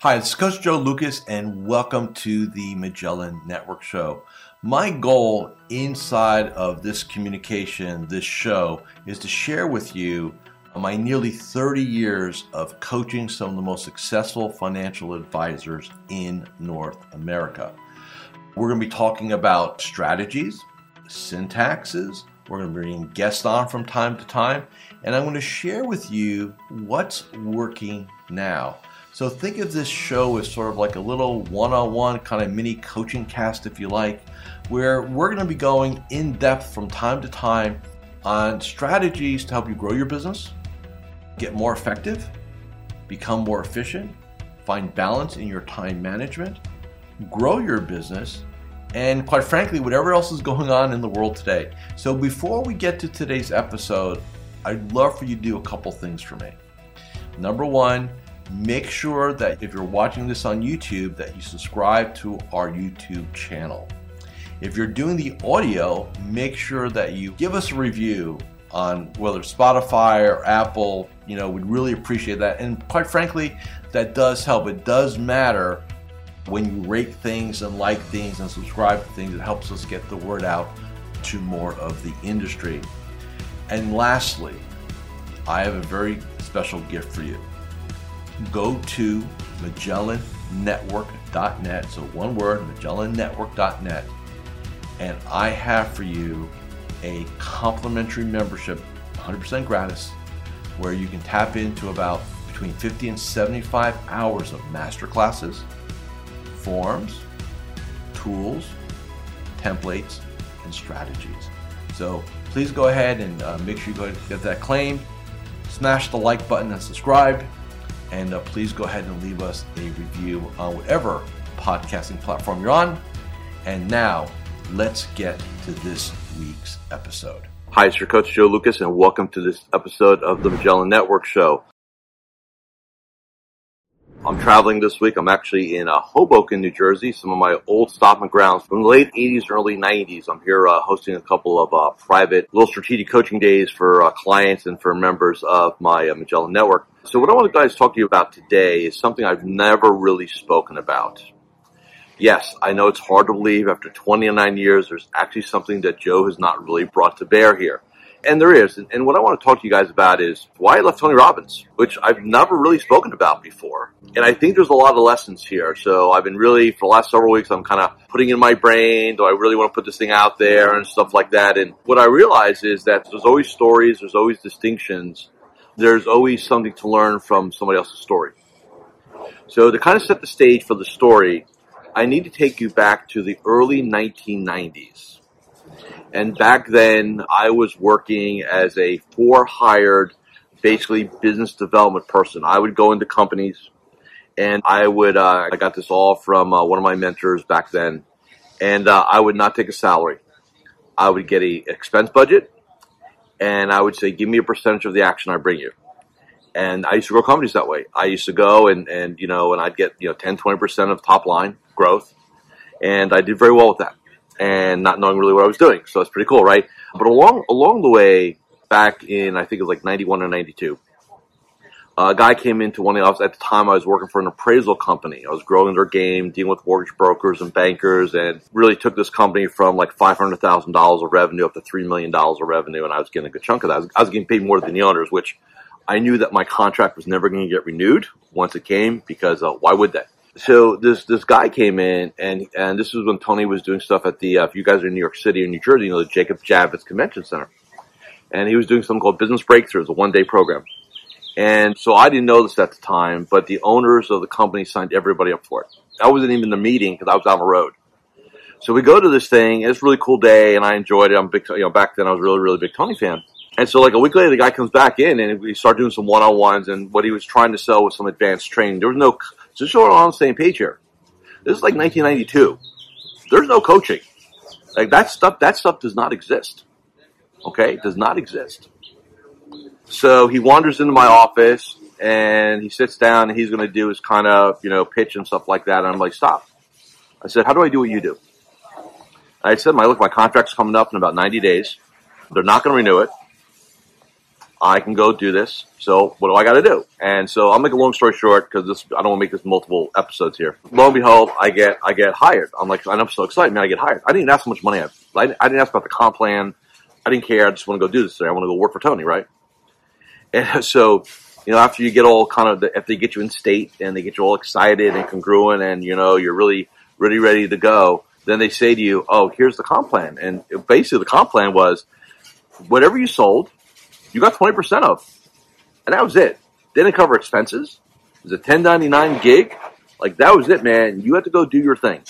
Hi, it's Coach Joe Lucas, and welcome to the Magellan Network Show. My goal inside of this communication, this show, is to share with you my nearly 30 years of coaching some of the most successful financial advisors in North America. We're going to be talking about strategies, syntaxes. We're going to be bringing guests on from time to time, and I'm going to share with you what's working now. So think of this show as sort of like a little one-on-one kind of mini coaching cast, if you like, where we're going to be going in depth from time to time on strategies to help you grow your business, get more effective, become more efficient, find balance in your time management, grow your business, and quite frankly, whatever else is going on in the world today. So before we get to today's episode, I'd love for you to do a couple things for me. Number one, make sure that if you're watching this on YouTube that you subscribe to our YouTube channel. If you're doing the audio, make sure that you give us a review on whether Spotify or Apple, you know, we'd really appreciate that. And quite frankly, that does help. It does matter when you rate things and like things and subscribe to things. It helps us get the word out to more of the industry. And lastly, I have a very special gift for you go to MagellanNetwork.net. So one word, MagellanNetwork.net. And I have for you a complimentary membership, 100% gratis, where you can tap into about between 50 and 75 hours of master classes, forms, tools, templates, and strategies. So please go ahead and uh, make sure you go get that claim. Smash the like button and subscribe. And uh, please go ahead and leave us a review on whatever podcasting platform you're on. And now, let's get to this week's episode. Hi, it's your coach Joe Lucas, and welcome to this episode of the Magellan Network Show. I'm traveling this week. I'm actually in uh, Hoboken, New Jersey, some of my old stomping grounds from the late 80s, early 90s. I'm here uh, hosting a couple of uh, private little strategic coaching days for uh, clients and for members of my uh, Magellan Network. So what I want to guys talk to you about today is something I've never really spoken about. Yes, I know it's hard to believe after 29 years, there's actually something that Joe has not really brought to bear here and there is. And, what I want to talk to you guys about is why I left Tony Robbins, which I've never really spoken about before. And I think there's a lot of lessons here. So I've been really, for the last several weeks, I'm kind of putting in my brain, do I really want to put this thing out there and stuff like that. And what I realize is that there's always stories, there's always distinctions, there's always something to learn from somebody else's story. So to kind of set the stage for the story, I need to take you back to the early 1990s and back then, I was working as a for hired, basically business development person. I would go into companies and I would, uh, I got this all from uh, one of my mentors back then. And uh, I would not take a salary. I would get a expense budget and I would say, give me a percentage of the action I bring you. And I used to grow companies that way. I used to go and, and you know, and I'd get, you know, 10, 20% of top line growth. And I did very well with that and not knowing really what I was doing. So it's pretty cool, right? But along along the way, back in I think it was like ninety one or ninety two, a guy came into one of the offices. At the time, I was working for an appraisal company. I was growing their game, dealing with mortgage brokers and bankers, and really took this company from like five hundred thousand dollars of revenue up to three million dollars of revenue, and I was getting a good chunk of that. I was, I was getting paid more than the owners, which I knew that my contract was never going to get renewed once it came because uh, why would they? so this this guy came in and and this was when Tony was doing stuff at the uh, if you guys are in New York City or New Jersey, you know the Jacob Javits Convention Center, and he was doing something called Business Breakthroughs, a one day program. And so I didn't know this at the time, but the owners of the company signed everybody up for it. I wasn't even in the meeting because I was on the road. So we go to this thing. It's a really cool day, and I enjoyed it. I'm big, you know, back then I was really, really big Tony fan. And so like a week later, the guy comes back in, and we start doing some one on ones. And what he was trying to sell was some advanced training. There was no so we're on the same page here. This is like 1992. There's no coaching. Like that stuff, that stuff does not exist. Okay? It does not exist. So he wanders into my office and he sits down and he's going to do his kind of, you know, pitch and stuff like that. And I'm like, stop. I said, how do I do what you do? I said, my look, my contract's coming up in about 90 days. They're not going to renew it. I can go do this. So what do I got to do? And so I'll make a long story short because this I don't want to make this multiple episodes here. Lo and behold, I get I get hired. I'm like I'm so excited, man. I get hired. I didn't ask how much money I. I, I didn't ask about the comp plan. I didn't care. I just want to go do this. Today. I want to go work for Tony, right? And so you know, after you get all kind of, the, if they get you in state and they get you all excited and congruent and, you know, you're really, really ready to go, then they say to you, oh, here's the comp plan. And basically the comp plan was whatever you sold, you got 20% of. And that was it. They didn't cover expenses. It was a 1099 gig. Like that was it, man. You had to go do your thing.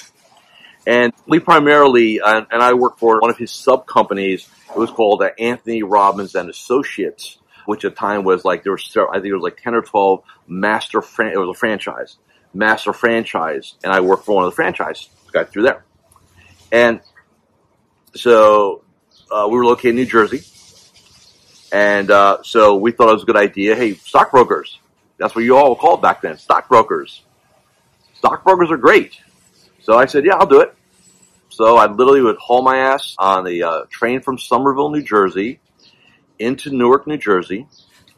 And we primarily, and, I worked for one of his sub companies. It was called Anthony Robbins and Associates which at the time was like there was I think it was like ten or twelve master fran- it was a franchise, master franchise, and I worked for one of the franchise got through there, and so uh, we were located in New Jersey, and uh, so we thought it was a good idea. Hey, stockbrokers, that's what you all were called back then, stockbrokers. Stockbrokers are great. So I said, yeah, I'll do it. So I literally would haul my ass on the uh, train from Somerville, New Jersey, into Newark, New Jersey,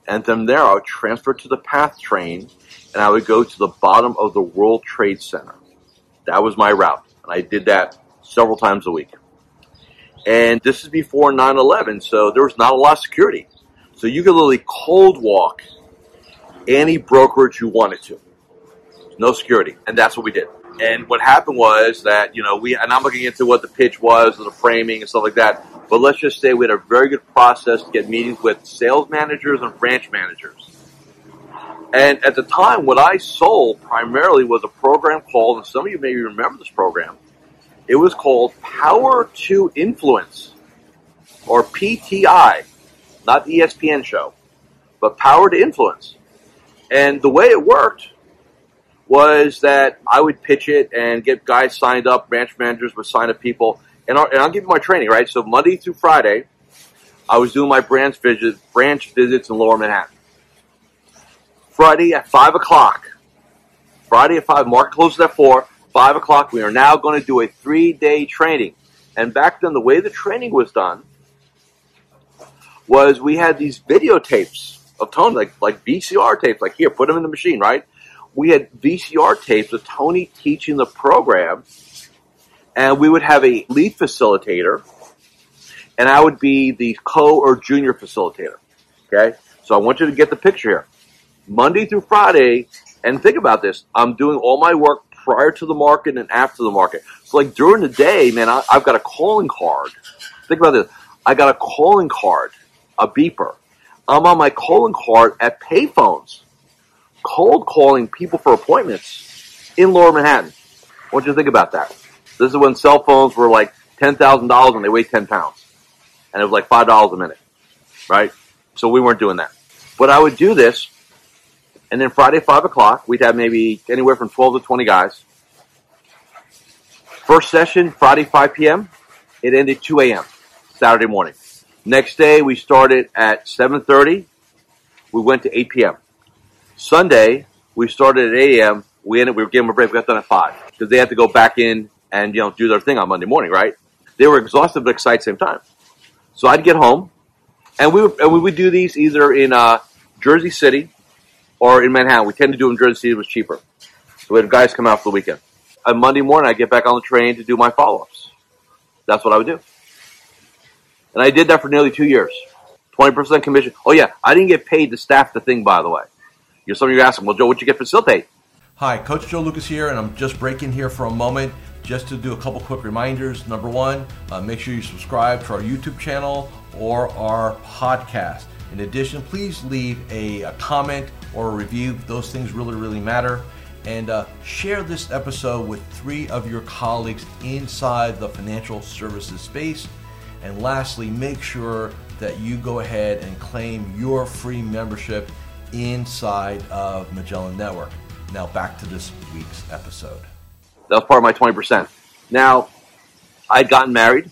and from there I would transfer to the PATH train, and I would go to the bottom of the World Trade Center. That was my route, and I did that several times a week. And this is before 9-11, so there was not a lot of security. So you could literally cold walk any brokerage you wanted to. No security. And that's what we did. And what happened was that, you know, we, and I'm looking into what the pitch was and the framing and stuff like that. But let's just say we had a very good process to get meetings with sales managers and branch managers. And at the time, what I sold primarily was a program called, and some of you may remember this program, it was called Power to Influence, or PTI, not the ESPN show, but Power to Influence. And the way it worked was that I would pitch it and get guys signed up, branch managers would sign up people, and I'll, and I'll give you my training, right? So Monday through Friday, I was doing my branch visits, branch visits in Lower Manhattan. Friday at five o'clock. Friday at five. Market closes at four. Five o'clock. We are now going to do a three-day training. And back then, the way the training was done was we had these videotapes of tone, like like VCR tapes. Like here, put them in the machine, right? We had VCR tapes of Tony teaching the program, and we would have a lead facilitator, and I would be the co or junior facilitator. Okay, so I want you to get the picture here. Monday through Friday, and think about this: I'm doing all my work prior to the market and after the market. So, like during the day, man, I, I've got a calling card. Think about this: I got a calling card, a beeper. I'm on my calling card at payphones cold calling people for appointments in Lower Manhattan. What do you think about that? This is when cell phones were like ten thousand dollars and they weighed ten pounds, and it was like five dollars a minute, right? So we weren't doing that. But I would do this, and then Friday five o'clock we'd have maybe anywhere from twelve to twenty guys. First session Friday five p.m. It ended two a.m. Saturday morning. Next day we started at seven thirty. We went to eight p.m. Sunday, we started at 8 a.m. We ended, we were giving a break. We got done at 5 because they had to go back in and, you know, do their thing on Monday morning, right? They were exhausted but excited at the same time. So I'd get home and we would, and we would do these either in, uh, Jersey City or in Manhattan. We tend to do them in Jersey City. It was cheaper. So we had guys come out for the weekend. On Monday morning, I get back on the train to do my follow-ups. That's what I would do. And I did that for nearly two years. 20% commission. Oh yeah, I didn't get paid to staff the thing, by the way. You know, some of you are asking, well, Joe, what'd you get facilitate? Hi, Coach Joe Lucas here, and I'm just breaking here for a moment just to do a couple quick reminders. Number one, uh, make sure you subscribe to our YouTube channel or our podcast. In addition, please leave a, a comment or a review. Those things really, really matter. And uh, share this episode with three of your colleagues inside the financial services space. And lastly, make sure that you go ahead and claim your free membership inside of Magellan Network. Now back to this week's episode. That was part of my 20%. Now, I'd gotten married.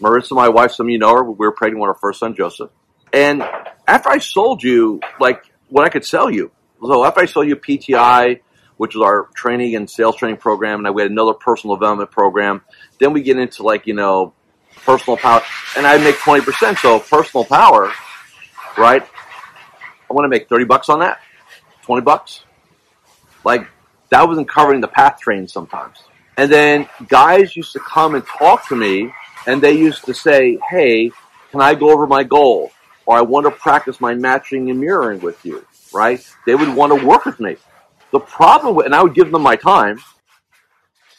Marissa, my wife, some of you know her, we were pregnant with our first son, Joseph. And after I sold you, like, what I could sell you, so after I sold you PTI, which is our training and sales training program, and we had another personal development program, then we get into, like, you know, personal power, and I make 20%. So personal power, right? I want to make 30 bucks on that, 20 bucks. Like, that wasn't covering the PATH train sometimes. And then guys used to come and talk to me, and they used to say, hey, can I go over my goal? Or I want to practice my matching and mirroring with you, right? They would want to work with me. The problem with, and I would give them my time.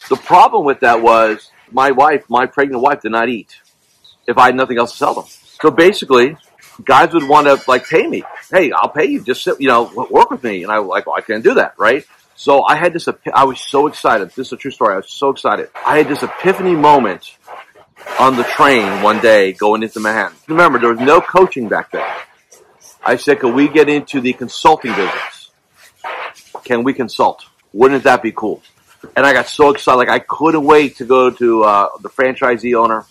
The problem with that was my wife, my pregnant wife, did not eat if I had nothing else to sell them. So basically, guys would want to like pay me. Hey, I'll pay you. Just sit, you know, work with me. And I like, well, I can't do that, right? So I had this. I was so excited. This is a true story. I was so excited. I had this epiphany moment on the train one day going into Manhattan. Remember, there was no coaching back then. I said, "Can we get into the consulting business? Can we consult? Wouldn't that be cool?" And I got so excited, like I couldn't wait to go to uh, the franchisee owner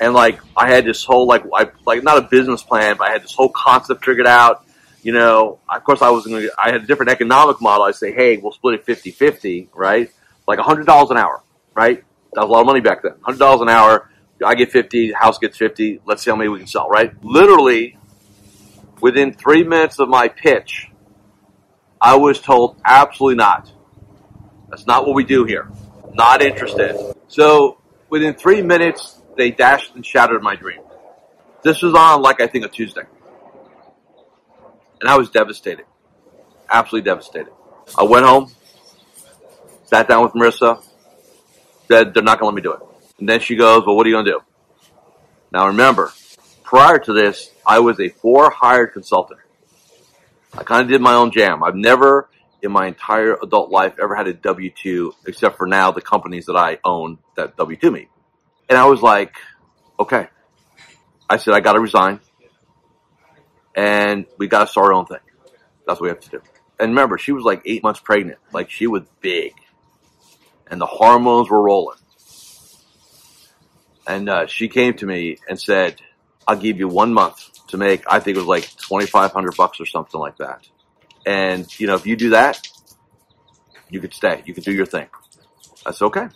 and like I had this whole like I like not a business plan, but I had this whole concept figured out. You know, of course I was going to, I had a different economic model. I say, hey, we'll split it 50-50, right? Like $100 an hour, right? That was a lot of money back then. $100 an hour. I get 50, house gets 50. Let's see how many we can sell, right? Literally within three minutes of my pitch, I was told absolutely not. That's not what we do here. Not interested. So within three minutes, they dashed and shattered my dream. This was on like I think a Tuesday. And I was devastated. Absolutely devastated. I went home, sat down with Marissa, said they're not gonna let me do it. And then she goes, Well what are you gonna do? Now remember, prior to this, I was a four hired consultant. I kind of did my own jam. I've never in my entire adult life ever had a W 2 except for now the companies that I own that W 2 me. And I was like, okay. I said, I got to resign. And we got to start our own thing. That's what we have to do. And remember, she was like eight months pregnant. Like she was big. And the hormones were rolling. And uh, she came to me and said, I'll give you one month to make, I think it was like 2,500 bucks or something like that. And, you know, if you do that, you could stay. You could do your thing. That's okay.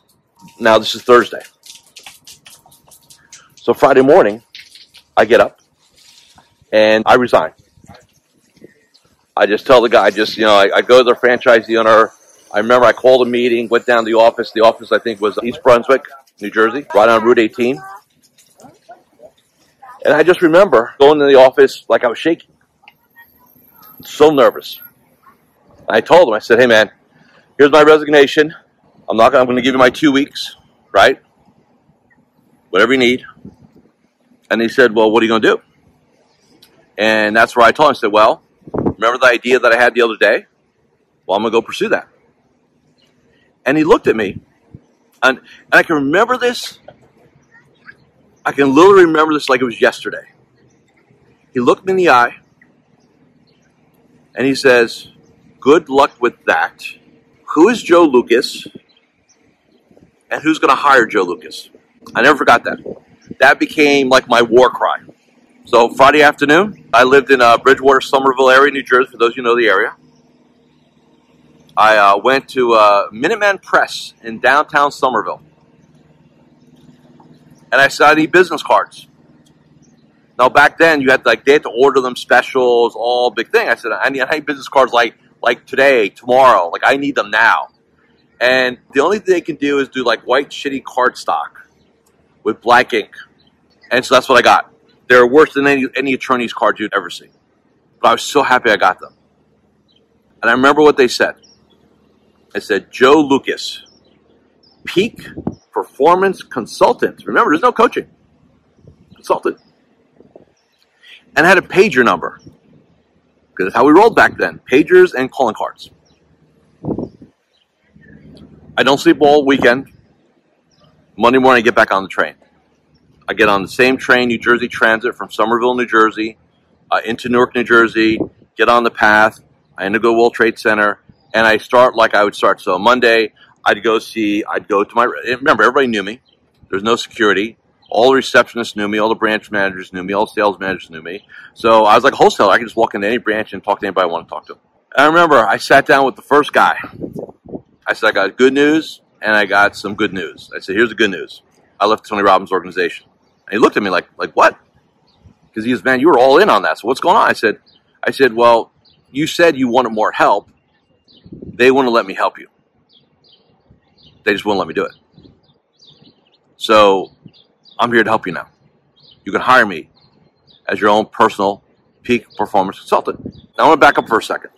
Now, this is Thursday. So Friday morning, I get up and I resign. I just tell the guy, just, you know, I, I go to the franchisee owner. I remember I called a meeting, went down to the office. The office, I think, was East Brunswick, New Jersey, right on Route 18. And I just remember going to the office like I was shaking. So nervous. I told him, I said, hey man, here's my resignation. I'm not I'm going to give you my two weeks, right? Whatever you need. And he said, Well, what are you going to do? And that's where I told him, I said, Well, remember the idea that I had the other day? Well, I'm going to go pursue that. And he looked at me, and, and I can remember this. I can literally remember this like it was yesterday. He looked me in the eye, and he says, Good luck with that. Who is Joe Lucas? And who's going to hire Joe Lucas? I never forgot that that became like my war cry. So Friday afternoon, I lived in uh, Bridgewater, Somerville area, New Jersey. For those you know the area, I uh, went to uh, Minuteman Press in downtown Somerville, and I said I need business cards. Now back then, you had to, like they had to order them specials, all big thing. I said I need, I need business cards like like today, tomorrow. Like I need them now. And the only thing they can do is do like white shitty cardstock with black ink. And so that's what I got. They're worse than any, any attorney's cards you'd ever see. But I was so happy I got them. And I remember what they said. It said, Joe Lucas, peak performance consultant. Remember, there's no coaching. Consultant. And I had a pager number. Because that's how we rolled back then. Pagers and calling cards. I don't sleep all weekend. Monday morning, I get back on the train. I get on the same train, New Jersey Transit, from Somerville, New Jersey, uh, into Newark, New Jersey. Get on the path. I end up go World Trade Center, and I start like I would start. So Monday, I'd go see. I'd go to my. Remember, everybody knew me. There's no security. All the receptionists knew me. All the branch managers knew me. All the sales managers knew me. So I was like a wholesaler. I could just walk into any branch and talk to anybody I want to talk to. And I remember I sat down with the first guy. I said, I got good news and I got some good news. I said, here's the good news. I left Tony Robbins' organization. And he looked at me like, like what? Because he goes, man, you were all in on that. So what's going on? I said, I said, well, you said you wanted more help. They wouldn't let me help you. They just wouldn't let me do it. So I'm here to help you now. You can hire me as your own personal peak performance consultant. Now I want to back up for a second.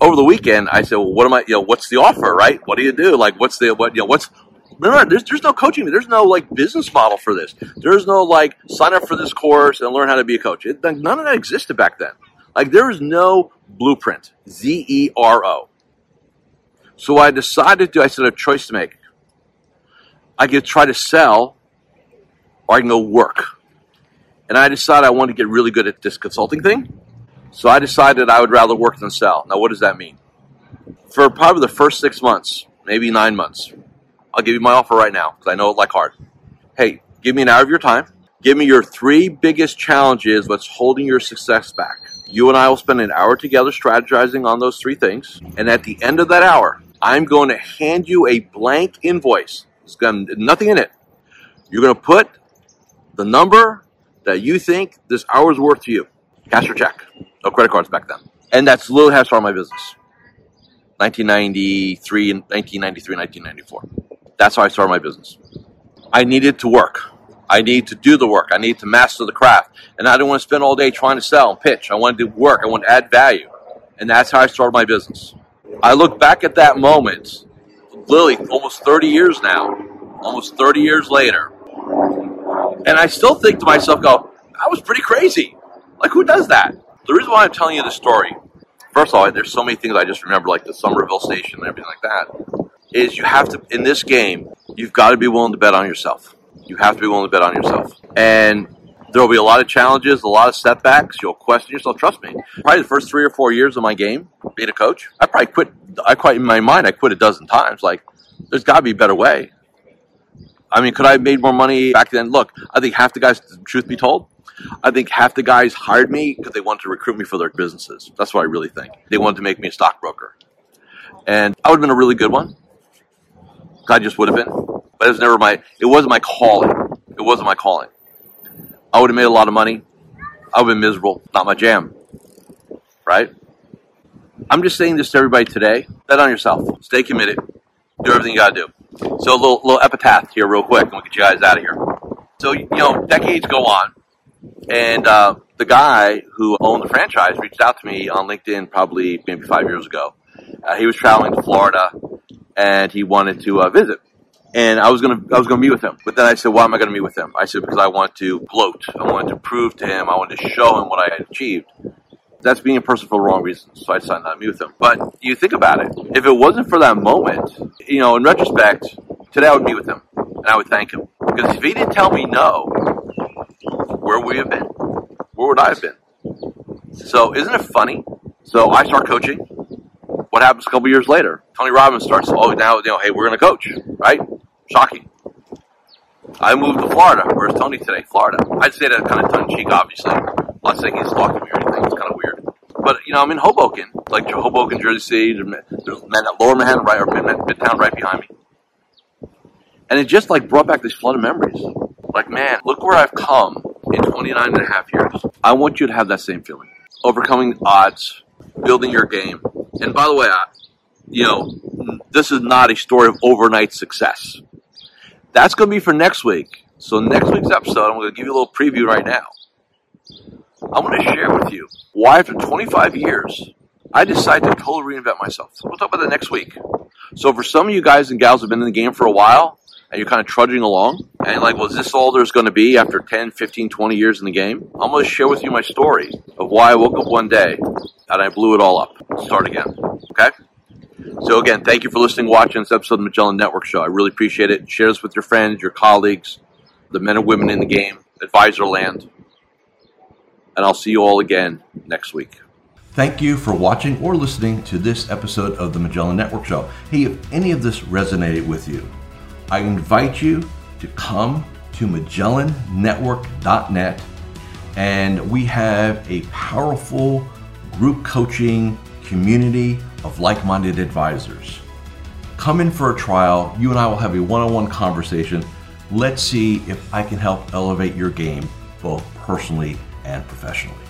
Over the weekend, I said, well, what am I, you know, what's the offer, right? What do you do? Like, what's the, what, you know, what's, remember, there's, there's no coaching. There's no like business model for this. There's no like sign up for this course and learn how to be a coach. It, none of that existed back then. Like there was no blueprint. Z E R O. So I decided to, I said, a choice to make. I could try to sell or I can go work. And I decided I wanted to get really good at this consulting thing. So I decided I would rather work than sell. Now, what does that mean? For probably the first six months, maybe nine months, I'll give you my offer right now because I know it like hard. Hey, give me an hour of your time. Give me your three biggest challenges, what's holding your success back. You and I will spend an hour together strategizing on those three things. And at the end of that hour, I'm going to hand you a blank invoice. It's got nothing in it. You're going to put the number that you think this hour is worth to you. Cash or check. No credit cards back then. And that's literally how I started my business. 1993, 1993, 1994. That's how I started my business. I needed to work. I need to do the work. I need to master the craft. And I didn't want to spend all day trying to sell and pitch. I wanted to work. I wanted to add value. And that's how I started my business. I look back at that moment, literally almost 30 years now, almost 30 years later, and I still think to myself, go, I was pretty crazy. Like, who does that? The reason why I'm telling you the story, first of all, there's so many things I just remember, like the Somerville station and everything like that, is you have to, in this game, you've got to be willing to bet on yourself. You have to be willing to bet on yourself. And there will be a lot of challenges, a lot of setbacks. You'll question yourself. Trust me. Probably the first three or four years of my game, being a coach, I probably quit. I quite in my mind, I quit a dozen times. Like, there's got to be a better way. I mean, could I have made more money back then? Look, I think half the guys, truth be told, I think half the guys hired me because they wanted to recruit me for their businesses. That's what I really think. They wanted to make me a stockbroker. And I would have been a really good one. I just would have been. But it was never my, it wasn't my calling. It wasn't my calling. I would have made a lot of money. I would have been miserable. Not my jam. Right? I'm just saying this to everybody today. Bet on yourself. Stay committed. Do everything you got to do. So a little, little epitaph here, real quick, and we'll get you guys out of here. So you know, decades go on, and uh, the guy who owned the franchise reached out to me on LinkedIn probably maybe five years ago. Uh, he was traveling to Florida, and he wanted to uh, visit. And I was gonna, I was gonna meet with him. But then I said, why am I gonna meet with him? I said because I want to gloat. I wanted to prove to him. I wanted to show him what I had achieved that's being a person for the wrong reasons. So I decided not to meet with him. But you think about it. If it wasn't for that moment, you know, in retrospect, today I would meet with him and I would thank him. Because if he didn't tell me no, where would we have been? Where would I have been? So isn't it funny? So I start coaching. What happens a couple years later? Tony Robbins starts, oh, now, you know, hey, we're going to coach, right? Shocking. I moved to Florida. Where's Tony today? Florida. I'd say that kind of tongue in cheek, obviously. I'm not saying he's stalking me or anything. It's kind of weird. But, you know, I'm in Hoboken, like Hoboken, Jersey City. There's men at Lower Manhattan, right, or Midtown right behind me. And it just, like, brought back this flood of memories. Like, man, look where I've come 29 and a half years. I want you to have that same feeling. Overcoming odds, building your game. And by the way, I, you know, this is not a story of overnight success. That's going to be for next week. So next week's episode, I'm going to give you a little preview right now. I'm going to share with you why after 25 years, I decided to totally reinvent myself. We'll talk about that next week. So for some of you guys and gals who have been in the game for a while, and you're kind of trudging along, and like, well, is this all there's going to be after 10, 15, 20 years in the game? I'm going to share with you my story of why I woke up one day and I blew it all up. Start again. Okay? So again, thank you for listening, watching this episode of the Magellan Network Show. I really appreciate it. Share this with your friends, your colleagues, the men and women in the game, advisor land. And I'll see you all again next week. Thank you for watching or listening to this episode of the Magellan Network Show. Hey, if any of this resonated with you, I invite you to come to MagellanNetwork.net and we have a powerful group coaching community of like minded advisors. Come in for a trial. You and I will have a one on one conversation. Let's see if I can help elevate your game both personally and professionally.